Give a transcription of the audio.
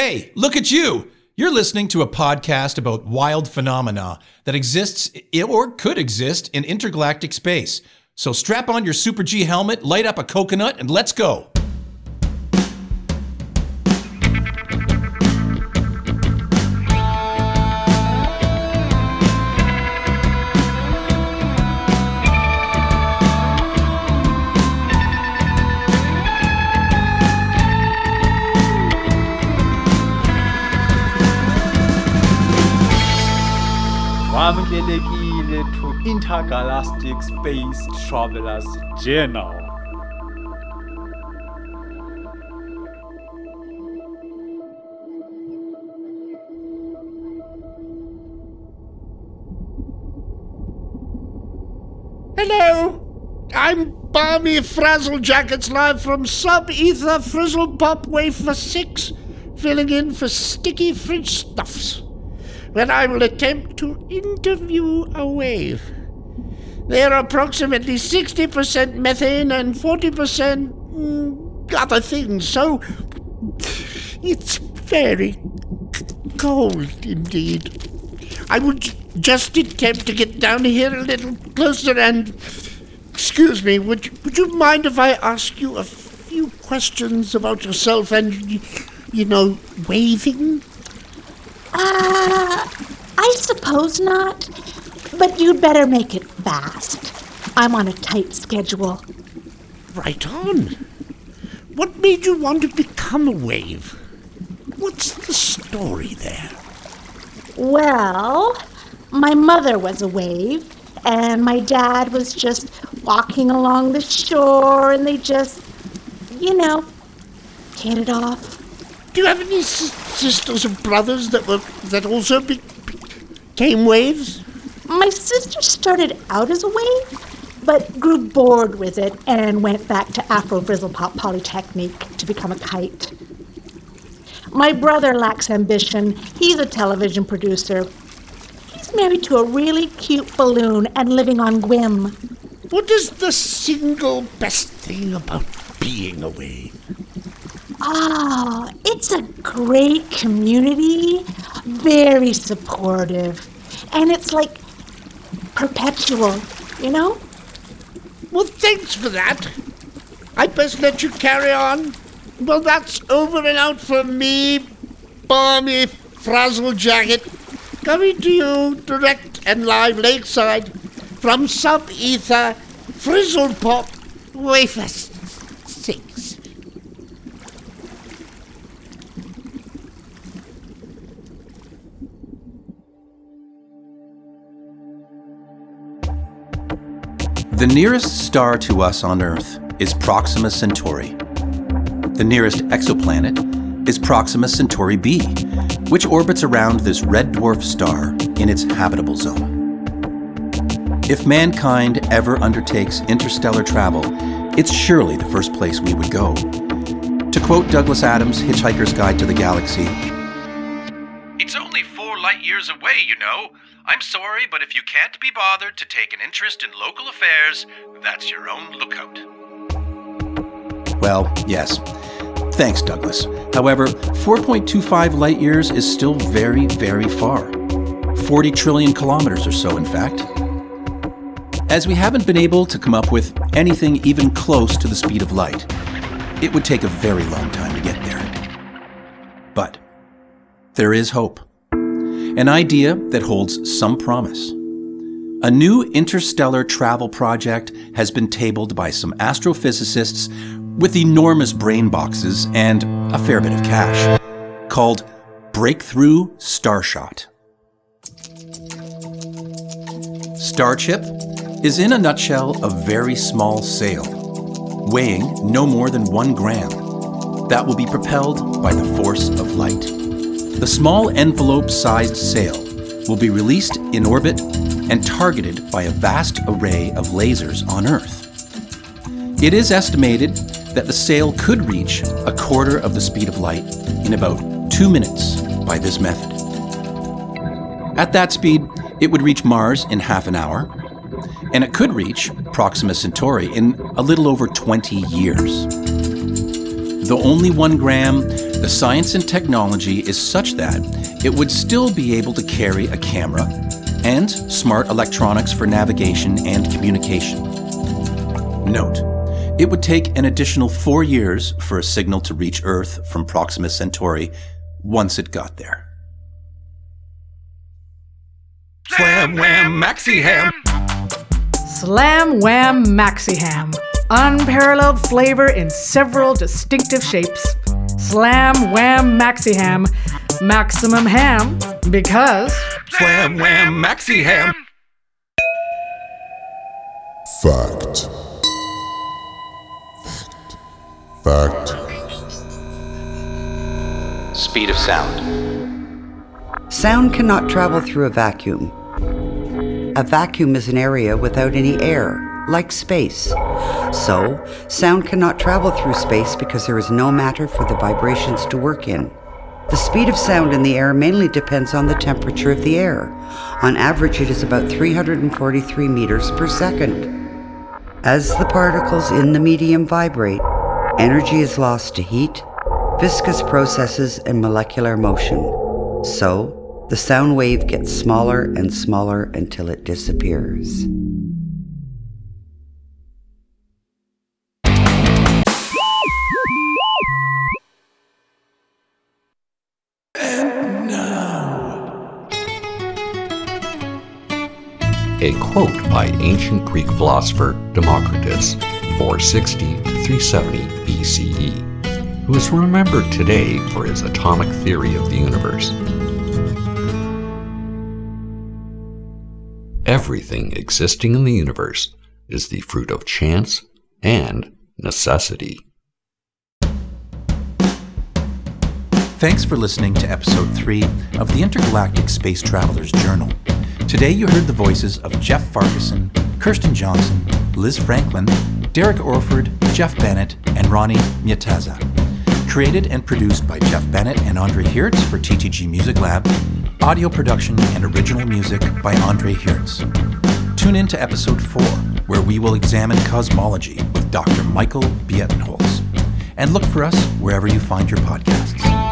Hey, look at you! You're listening to a podcast about wild phenomena that exists or could exist in intergalactic space. So strap on your Super G helmet, light up a coconut, and let's go! Wamukelekile to intergalactic space travelers journal. Hello, I'm Balmy Frazzle Jackets live from Sub Ether Frizzle Pop Wafer 6, filling in for Sticky Fridge Stuffs, where I will attempt to interview a wave. They are approximately 60% methane and 40% mm, other things, so it's very cold indeed. I would just attempt to get down here a little closer and. Excuse me, would would you mind if I ask you a few questions about yourself and, you know, waving? Uh, I suppose not. But you'd better make it fast. I'm on a tight schedule. Right on. What made you want to become a wave? What's the story there? Well, my mother was a wave, and my dad was just walking along the shore, and they just, you know, hit it off. Do you have any sisters and brothers that were that also be- became waves? My sister started out as a wave, but grew bored with it and went back to Afro Frizzle Pop Polytechnique to become a kite. My brother lacks ambition. He's a television producer. He's married to a really cute balloon and living on Gwym. What is the single best thing about being a wave? Ah, it's a great community, very supportive, and it's like perpetual, you know? Well, thanks for that. I best let you carry on. Well, that's over and out for me, balmy frazzle jacket, coming to you direct and live lakeside from Sub Ether Frizzle Pop Wafer The nearest star to us on Earth is Proxima Centauri. The nearest exoplanet is Proxima Centauri b, which orbits around this red dwarf star in its habitable zone. If mankind ever undertakes interstellar travel, it's surely the first place we would go. To quote Douglas Adams' Hitchhiker's Guide to the Galaxy, It's only four light years away, you know. I'm sorry, but if you can't be bothered to take an interest in local affairs, that's your own lookout. Well, yes. Thanks, Douglas. However, 4.25 light years is still very, very far. 40 trillion kilometers or so, in fact. As we haven't been able to come up with anything even close to the speed of light, it would take a very long time to get there. But there is hope. An idea that holds some promise. A new interstellar travel project has been tabled by some astrophysicists with enormous brain boxes and a fair bit of cash, called Breakthrough Starshot. Starship is in a nutshell a very small sail, weighing no more than one gram, that will be propelled by the force of light. The small envelope sized sail will be released in orbit and targeted by a vast array of lasers on Earth. It is estimated that the sail could reach a quarter of the speed of light in about two minutes by this method. At that speed, it would reach Mars in half an hour, and it could reach Proxima Centauri in a little over 20 years. The only one gram The science and technology is such that it would still be able to carry a camera and smart electronics for navigation and communication. Note, it would take an additional four years for a signal to reach Earth from Proxima Centauri once it got there. Slam wham maxi ham. Slam Wham Maxi Ham. Unparalleled flavor in several distinctive shapes. Slam Wham Maxi Ham. Maximum ham because Slam wham maxi ham. Fact. Fact. Fact. Speed of sound. Sound cannot travel through a vacuum. A vacuum is an area without any air, like space. So, sound cannot travel through space because there is no matter for the vibrations to work in. The speed of sound in the air mainly depends on the temperature of the air. On average, it is about 343 meters per second. As the particles in the medium vibrate, energy is lost to heat, viscous processes, and molecular motion. So, the sound wave gets smaller and smaller until it disappears. A quote by ancient Greek philosopher Democritus, 460 370 BCE, who is remembered today for his atomic theory of the universe. Everything existing in the universe is the fruit of chance and necessity. Thanks for listening to episode 3 of the Intergalactic Space Traveler's Journal. Today you heard the voices of Jeff Farquharson, Kirsten Johnson, Liz Franklin, Derek Orford, Jeff Bennett, and Ronnie Miataza. Created and produced by Jeff Bennett and Andre Hertz for TTG Music Lab. Audio production and original music by Andre Hertz. Tune in to episode 4, where we will examine cosmology with Dr. Michael Bietenholz. And look for us wherever you find your podcasts.